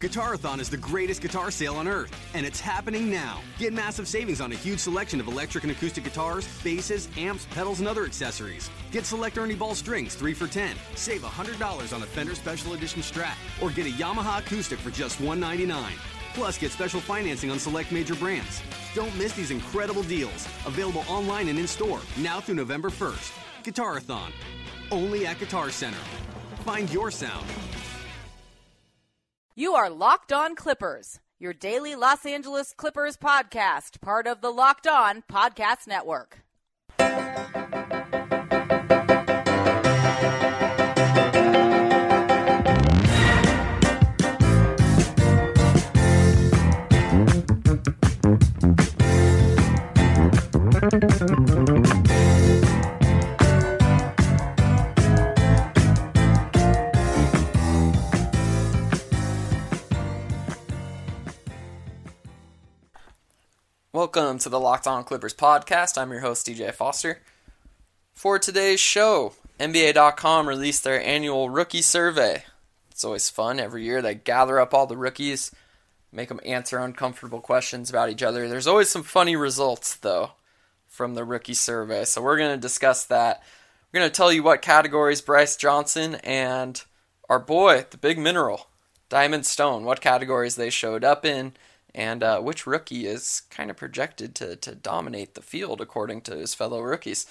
Guitarathon is the greatest guitar sale on earth, and it's happening now. Get massive savings on a huge selection of electric and acoustic guitars, basses, amps, pedals, and other accessories. Get select Ernie Ball strings 3 for 10. Save $100 on a Fender Special Edition Strat, or get a Yamaha acoustic for just 199. Plus, get special financing on select major brands. Don't miss these incredible deals. Available online and in store now through November 1st. Guitarathon. Only at Guitar Center. Find your sound. You are Locked On Clippers, your daily Los Angeles Clippers podcast, part of the Locked On Podcast Network. Welcome to the Locked On Clippers podcast. I'm your host, DJ Foster. For today's show, NBA.com released their annual rookie survey. It's always fun. Every year they gather up all the rookies, make them answer uncomfortable questions about each other. There's always some funny results, though, from the rookie survey. So we're going to discuss that. We're going to tell you what categories Brice Johnson and our boy, the big mineral, Diamond Stone, what categories they showed up in and uh, which rookie is kind of projected to, to dominate the field according to his fellow rookies.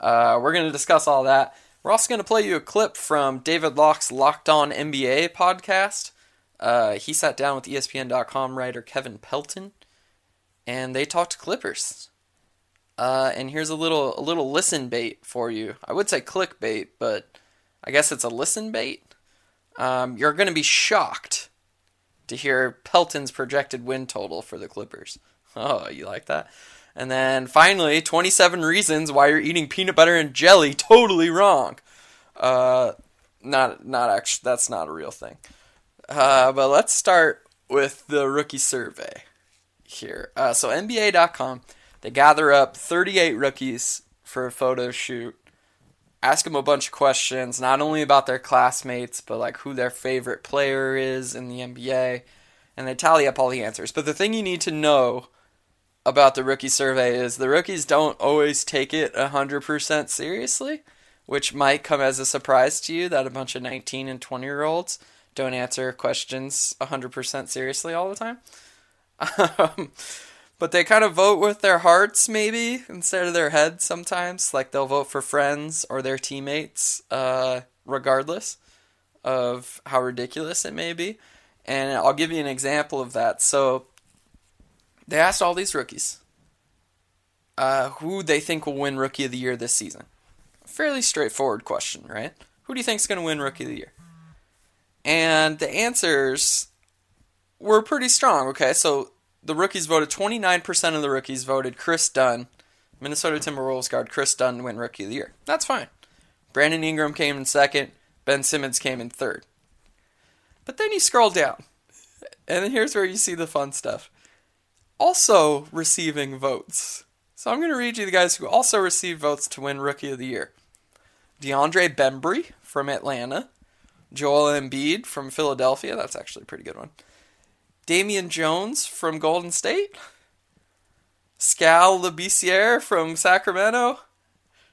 Uh, we're going to discuss all that. We're also going to play you a clip from David Locke's Locked On NBA podcast. Uh, he sat down with ESPN.com writer Kevin Pelton, and they talked Clippers. Uh, and here's a little a little listen bait for you. I would say clickbait, but I guess it's a listen bait. Um, you're going to be shocked to hear Pelton's projected win total for the Clippers. Oh, you like that? And then finally, 27 reasons why you're eating peanut butter and jelly totally wrong. Uh, not not actually that's not a real thing. Uh, but let's start with the rookie survey here. Uh, so NBA.com they gather up 38 rookies for a photo shoot ask them a bunch of questions, not only about their classmates, but like who their favorite player is in the NBA, and they tally up all the answers. But the thing you need to know about the rookie survey is the rookies don't always take it 100% seriously, which might come as a surprise to you that a bunch of 19 and 20 year olds don't answer questions 100% seriously all the time. Um, But they kind of vote with their hearts maybe instead of their heads sometimes. Like they'll vote for friends or their teammates uh, regardless of how ridiculous it may be. And i'll give you an example of that. So they asked all these rookies uh, who they think will win rookie of the year this season. Fairly straightforward question right? Who do you think is going to win rookie of the year? And the answers were pretty strong okay? So the rookies voted 29% of the rookies voted Kris Dunn, Minnesota Timberwolves guard Kris Dunn win Rookie of the Year. That's fine. Brandon Ingram came in second. Ben Simmons came in third. But then you scroll down, and here's where you see the fun stuff. Also receiving votes. So I'm going to read you the guys who also received votes to win Rookie of the Year. DeAndre Bembry from Atlanta. Joel Embiid from Philadelphia. That's actually a pretty good one. Damian Jones from Golden State, Skal Labissiere from Sacramento,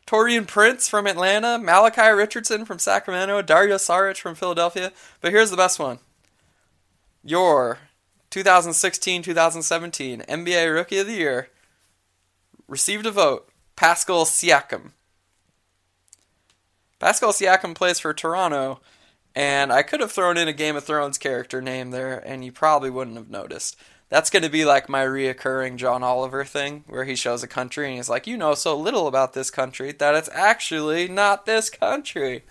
Taurean Prince from Atlanta, Malachi Richardson from Sacramento, Dario Saric from Philadelphia. But here's the best one. Your 2016-2017 NBA Rookie of the Year received a vote, Pascal Siakam. Pascal Siakam plays for Toronto and I could have thrown in a Game of Thrones character name there, and you probably wouldn't have noticed. That's going to be like my reoccurring John Oliver thing, where he shows a country and he's like, You know so little about this country that it's actually not this country.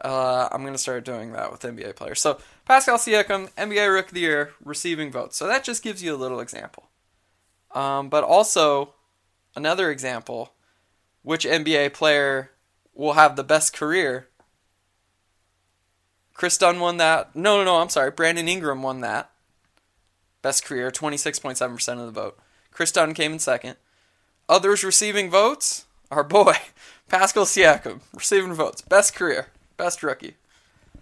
Uh, I'm going to start doing that with NBA players. So, Pascal Siakam, NBA Rook of the Year, receiving votes. So, that just gives you a little example. Um, but also, another example which NBA player will have the best career Kris Dunn won that. No, no, no, I'm sorry. Brandon Ingram won that. Best career, 26.7% of the vote. Kris Dunn came in second. Others receiving votes, our boy, Pascal Siakam, receiving votes. Best career, best rookie.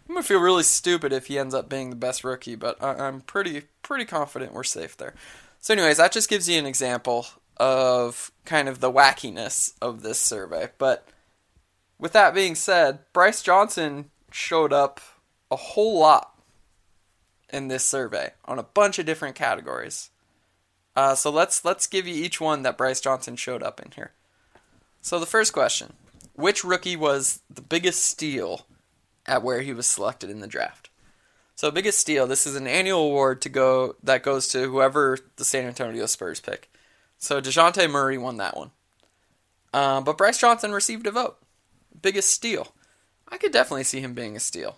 I'm gonna feel really stupid if he ends up being the best rookie, but I- I'm pretty pretty confident we're safe there. So, anyways, that just gives you an example of kind of the wackiness of this survey. But with that being said, Brice Johnson showed up a whole lot in this survey on a bunch of different categories. Uh, so let's let's give you each one that Brice Johnson showed up in here. So the first question: Which rookie was the biggest steal at where he was selected in the draft? So biggest steal. This is an annual award to go that goes to whoever the San Antonio Spurs pick. So Dejounte Murray won that one, uh, but Brice Johnson received a vote. Biggest steal. I could definitely see him being a steal,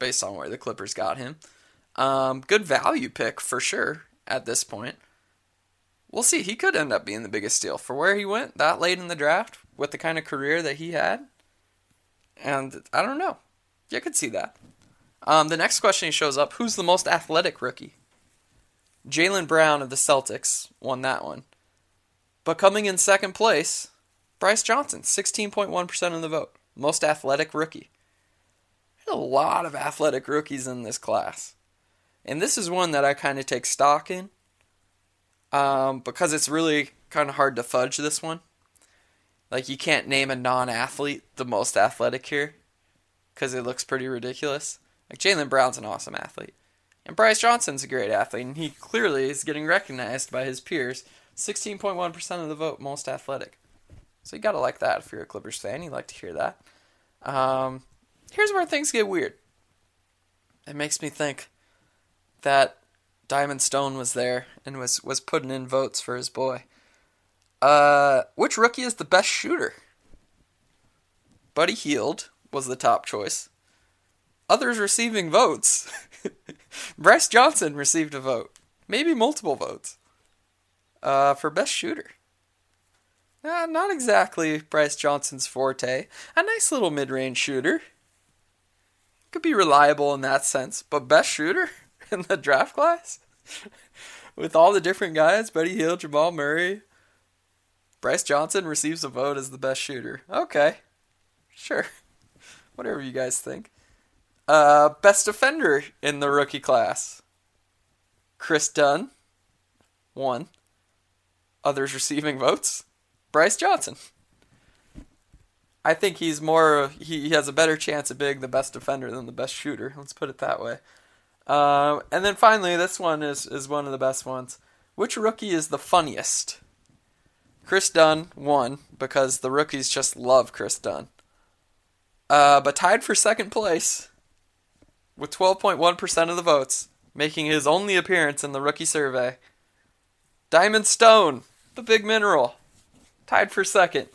based on where the Clippers got him. Um, good value pick for sure at this point. We'll see. He could end up being the biggest steal for where he went that late in the draft with the kind of career that he had. And I don't know. You could see that. Um, the next question he shows up Who's the most athletic rookie? Jaylen Brown of the Celtics won that one. But coming in second place, Brice Johnson, 16.1% of the vote. Most athletic rookie. A lot of athletic rookies in this class. And this is one that I kind of take stock in um, because it's really kind of hard to fudge this one. Like, you can't name a non athlete the most athletic here because it looks pretty ridiculous. Like, Jaylen Brown's an awesome athlete. And Brice Johnson's a great athlete, and he clearly is getting recognized by his peers. 16.1% of the vote, most athletic. So you gotta like that if you're a Clippers fan. You like to hear that. Um, here's where things get weird. It makes me think that Diamond Stone was there and was was putting in votes for his boy. Uh, which rookie is the best shooter? Buddy Hield was the top choice. Others receiving votes. Brice Johnson received a vote, maybe multiple votes, uh, for best shooter. Uh, not exactly Brice Johnson's forte. A nice little mid-range shooter. Could be reliable in that sense, but best shooter in the draft class? With all the different guys, Buddy Hield, Jamal Murray, Brice Johnson receives a vote as the best shooter. Okay. Sure. Whatever you guys think. Uh, best defender in the rookie class. Kris Dunn. One. Others receiving votes. Brice Johnson. I think he's more. He has a better chance of being the best defender than the best shooter. Let's put it that way. Um, and then finally, this one is is one of the best ones. Which rookie is the funniest? Kris Dunn won because the rookies just love Kris Dunn. Uh, but tied for second place with 12.1% of the votes, making his only appearance in the rookie survey. Diamond Stone, the big mineral, tied for second.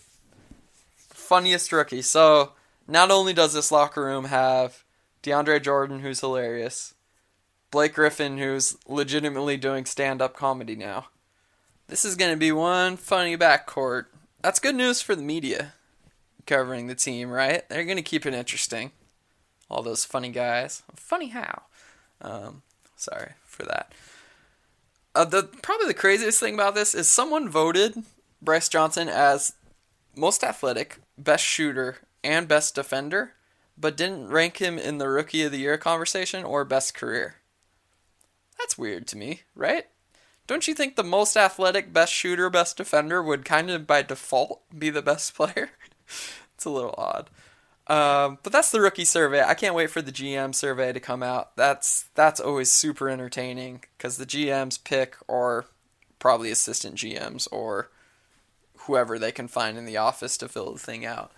Funniest rookie. So, not only does this locker room have DeAndre Jordan, who's hilarious, Blake Griffin, who's legitimately doing stand up comedy now. This is going to be one funny backcourt. That's good news for the media covering the team, right? They're going to keep it interesting. All those funny guys. Funny how? Um, sorry for that. Uh, the probably the craziest thing about this is someone voted Brice Johnson as most athletic, best shooter, and best defender, but didn't rank him in the rookie of the year conversation or best career. That's weird to me, right? Don't you think the most athletic, best shooter, best defender would kind of by default be the best player? it's a little odd. Um, but that's the rookie survey. I can't wait for the GM survey to come out. That's that's always super entertaining because the GMs pick or probably assistant GMs or whoever they can find in the office to fill the thing out.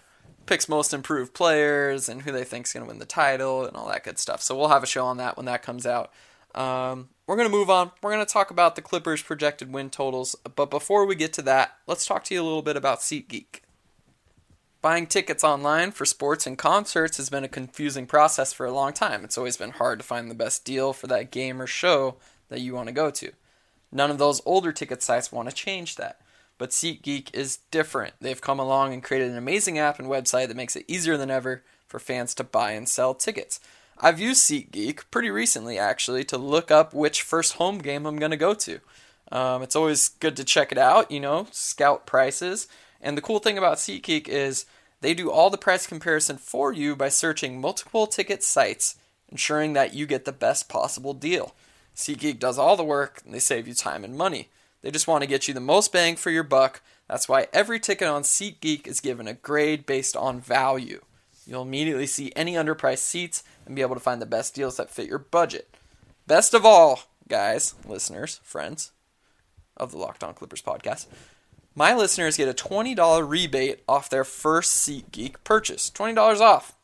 Picks most improved players and who they think's going to win the title and all that good stuff. So we'll have a show on that when that comes out. Um, we're going to move on. We're going to talk about the Clippers' projected win totals. But before we get to that, let's talk to you a little bit about SeatGeek. Buying tickets online for sports and concerts has been a confusing process for a long time. It's always been hard to find the best deal for that game or show that you want to go to. None of those older ticket sites want to change that. But SeatGeek is different. They've come along and created an amazing app and website that makes it easier than ever for fans to buy and sell tickets. I've used SeatGeek pretty recently, actually, to look up which first home game I'm going to go to. Um, it's always good to check it out, you know, scout prices. And the cool thing about SeatGeek is They do all the price comparison for you by searching multiple ticket sites, ensuring that you get the best possible deal. SeatGeek does all the work and they save you time and money. They just want to get you the most bang for your buck. That's why every ticket on SeatGeek is given a grade based on value. You'll immediately see any underpriced seats and be able to find the best deals that fit your budget. Best of all, guys, listeners, friends of the Locked On Clippers podcast, my listeners get a $20 rebate off their first SeatGeek purchase. $20 off.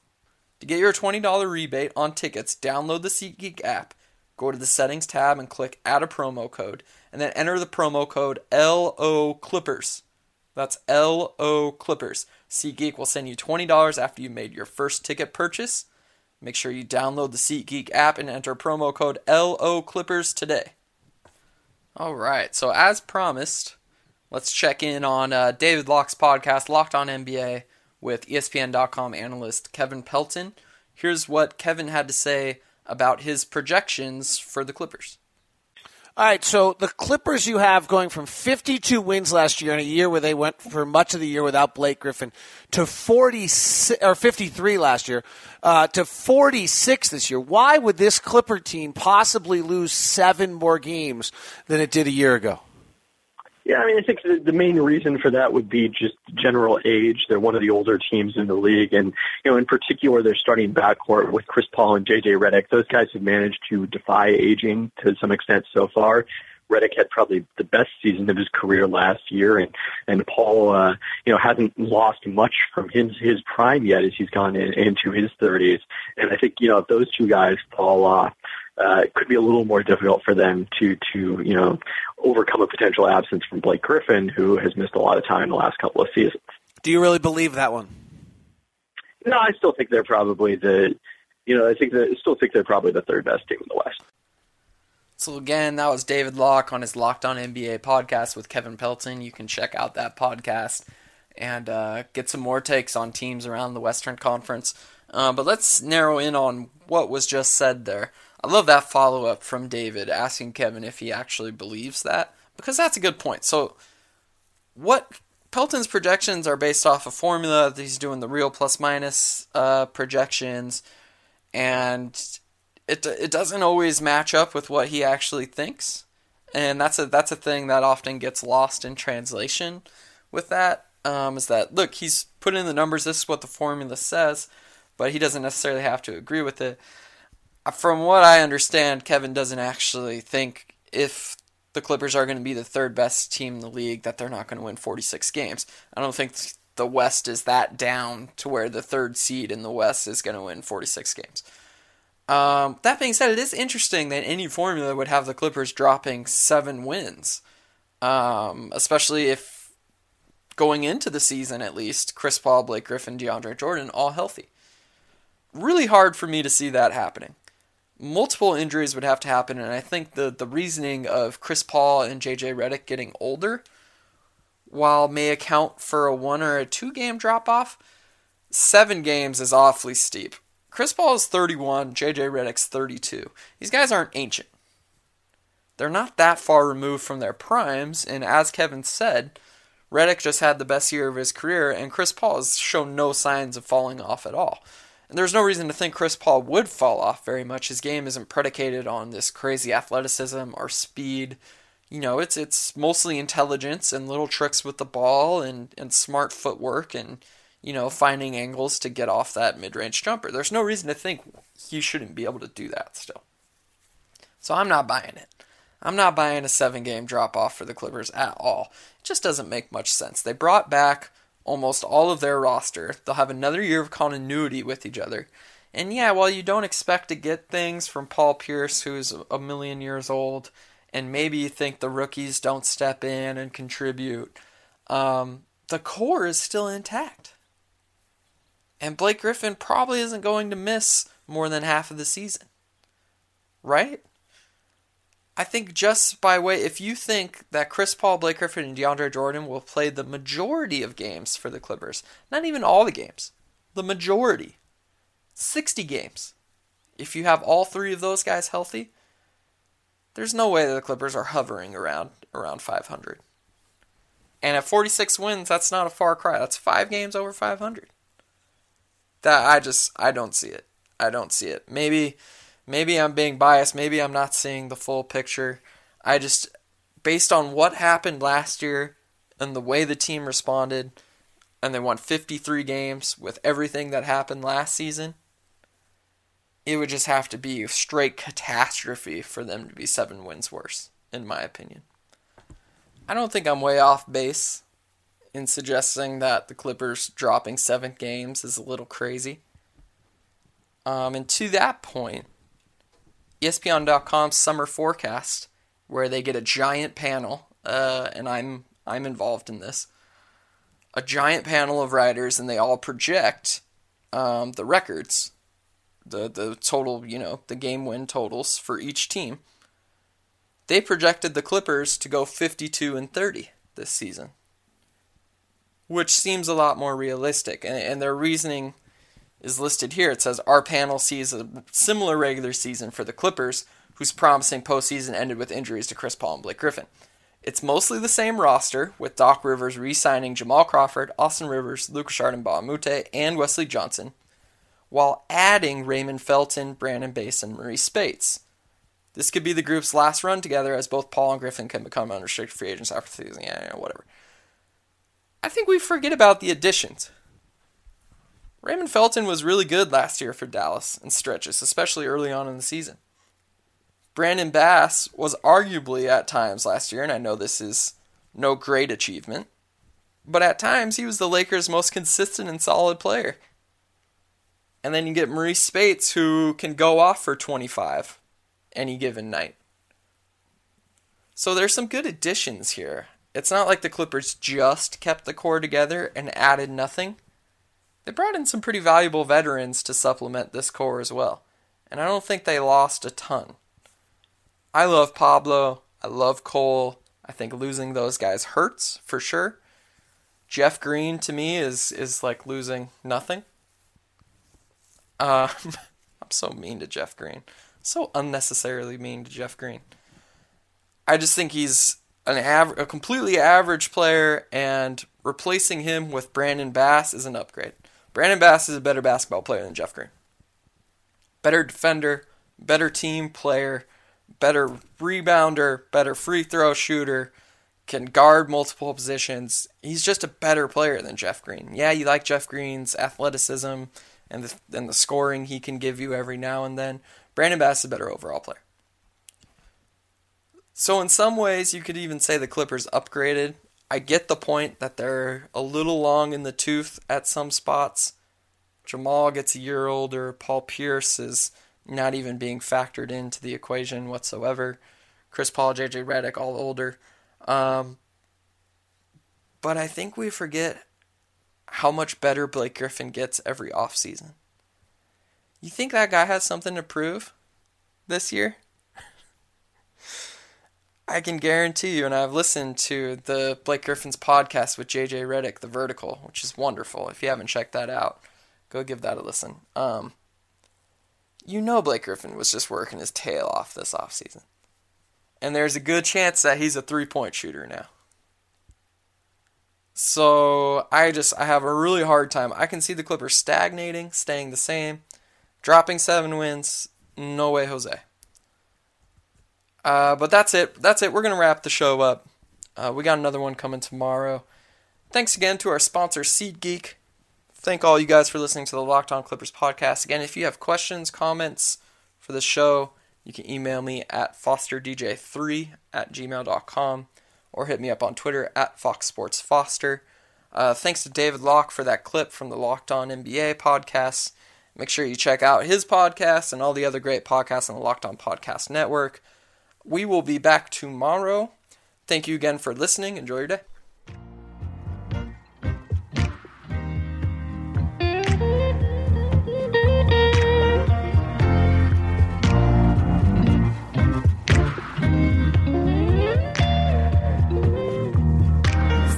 To get your $20 rebate on tickets, download the SeatGeek app, go to the settings tab and click add a promo code, and then enter the promo code LO Clippers. That's LO Clippers. SeatGeek will send you $20 after you made your first ticket purchase. Make sure you download the SeatGeek app and enter promo code LO Clippers today. All right, so as promised, let's check in on uh, David Locke's podcast, Locked On NBA, with ESPN.com analyst Kevin Pelton. Here's what Kevin had to say about his projections for the Clippers. All right, so the Clippers you have going from 52 wins last year in a year where they went for much of the year without Blake Griffin to 40 or 53 last year uh, to 46 this year. Why would this Clipper team possibly lose seven more games than it did a year ago? Yeah, I mean, I think the, main reason for that would be just general age. They're one of the older teams in the league, and you know, in particular, they're starting backcourt with Chris Paul and JJ Redick. Those guys have managed to defy aging to some extent so far. Redick had probably the best season of his career last year, and and Paul, uh, you know, hasn't lost much from his his prime yet as he's gone in, into his 30s. And I think you know if those two guys fall off, uh, it could be a little more difficult for them to to you know overcome a potential absence from Blake Griffin, who has missed a lot of time in the last couple of seasons. Do you really believe that one? No, I still think they're probably the you know I think that I still think they're probably the third best team in the West. So again, that was David Locke on his Locked On NBA podcast with Kevin Pelton. You can check out that podcast and uh, get some more takes on teams around the Western Conference. Uh, but let's narrow in on what was just said there. I love that follow up from David asking Kevin if he actually believes that because that's a good point. So, what Pelton's projections are based off a formula that he's doing the real plus minus uh, projections, and it it doesn't always match up with what he actually thinks, and that's a that's a thing that often gets lost in translation. With that, um, is that look he's put in the numbers. This is what the formula says, but he doesn't necessarily have to agree with it from what I understand, Kevin doesn't actually think if the Clippers are going to be the third best team in the league that they're not going to win 46 games. I don't think the West is that down to where the third seed in the West is going to win 46 games. Um, that being said, it is interesting that any formula would have the Clippers dropping seven wins, um, especially if going into the season at least, Chris Paul, Blake Griffin, DeAndre Jordan all healthy. Really hard for me to see that happening multiple injuries would have to happen, and I think the the reasoning of Chris Paul and JJ Redick getting older, while may account for a one or a two game drop off, seven games is awfully steep. Chris Paul is 31, JJ Redick's 32. These guys aren't ancient. They're not that far removed from their primes, and as Kevin said, Redick just had the best year of his career, and Chris Paul has shown no signs of falling off at all. And there's no reason to think Chris Paul would fall off very much. His game isn't predicated on this crazy athleticism or speed. You know, it's it's mostly intelligence and little tricks with the ball and, and smart footwork and, you know, finding angles to get off that mid range jumper. There's no reason to think he shouldn't be able to do that still. So I'm not buying it. I'm not buying a seven game drop off for the Clippers at all. It just doesn't make much sense. They brought back almost all of their roster. They'll have another year of continuity with each other. And yeah, while you don't expect to get things from Paul Pierce, who's a million years old, and maybe you think the rookies don't step in and contribute, um, the core is still intact. And Blake Griffin probably isn't going to miss more than half of the season. Right? I think just by way, if you think that Chris Paul, Blake Griffin, and DeAndre Jordan will play the majority of games for the Clippers, not even all the games, the majority, 60 games, if you have all three of those guys healthy, there's no way that the Clippers are hovering around around 500. And at 46 wins, that's not a far cry. That's five games over 500. That I just I don't see it. I don't see it. Maybe maybe I'm being biased. Maybe I'm not seeing the full picture. I just based on what happened last year and the way the team responded and they won 53 games with everything that happened last season. It would just have to be a straight catastrophe for them to be 7 wins worse in my opinion. I don't think I'm way off base in suggesting that the Clippers dropping seven games is a little crazy. Um, and to that point, ESPN.com's summer forecast, where they get a giant panel, uh, and I'm I'm involved in this, a giant panel of writers, and they all project um, the records, the the total, you know, the game win totals for each team. They projected the Clippers to go 52 and 30 this season which seems a lot more realistic. And, and their reasoning is listed here. It says our panel sees a similar regular season for the Clippers, whose promising postseason ended with injuries to Chris Paul and Blake Griffin. It's mostly the same roster, with Doc Rivers re-signing Jamal Crawford, Austin Rivers, Lucas Mbah and Wesley Johnson, while adding Raymond Felton, Brandon Bass, and Marreese Speights. This could be the group's last run together, as both Paul and Griffin can become unrestricted free agents after the season. Yeah, whatever. I think we forget about the additions. Raymond Felton was really good last year for Dallas in stretches, especially early on in the season. Brandon Bass was arguably at times last year, and I know this is no great achievement, but at times he was the Lakers' most consistent and solid player. And then you get Marreese Speights, who can go off for 25 any given night. So there's some good additions here it's not like the Clippers just kept the core together and added nothing. They brought in some pretty valuable veterans to supplement this core as well, and I don't think they lost a ton. I love Pablo. I love Cole. I think losing those guys hurts for sure. Jeff Green to me is is like losing nothing. Uh, I'm so mean to Jeff Green. So unnecessarily mean to Jeff Green. I just think he's an av- a completely average player, and replacing him with Brandon Bass is an upgrade. Brandon Bass is a better basketball player than Jeff Green. Better defender, better team player, better rebounder, better free throw shooter, can guard multiple positions. He's just a better player than Jeff Green. Yeah, you like Jeff Green's athleticism and the, and the scoring he can give you every now and then. Brandon Bass is a better overall player. So in some ways, you could even say the Clippers upgraded. I get the point that they're a little long in the tooth at some spots. Jamal gets a year older. Paul Pierce is not even being factored into the equation whatsoever. Chris Paul, JJ Redick, all older. Um, but I think we forget how much better Blake Griffin gets every offseason. You think that guy has something to prove this year? I can guarantee you, and I've listened to the Blake Griffin's podcast with JJ Redick, The Vertical, which is wonderful. If you haven't checked that out, go give that a listen. Um, you know Blake Griffin was just working his tail off this offseason. And there's a good chance that he's a three point shooter now. So I just I have a really hard time. I can see the Clippers stagnating, staying the same, dropping seven wins. No way, Jose. Uh, but that's it. That's it. We're going to wrap the show up. Uh, we got another one coming tomorrow. Thanks again to our sponsor, SeatGeek. Thank all you guys for listening to the Locked On Clippers podcast. Again, if you have questions, comments for the show, you can email me at fosterdj3 at gmail.com or hit me up on Twitter at foxsportsfoster. Uh, thanks to David Locke for that clip from the Locked On NBA podcast. Make sure you check out his podcast and all the other great podcasts on the Locked On Podcast Network. We will be back tomorrow. Thank you again for listening. Enjoy your day.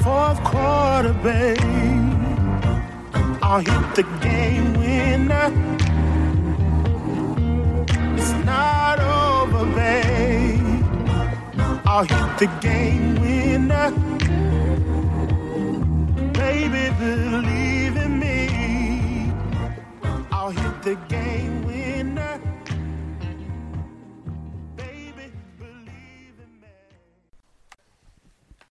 Fourth quarter, babe. I'll hit the game I'll hit the game winner. Baby, believe in me. I'll hit the game winner.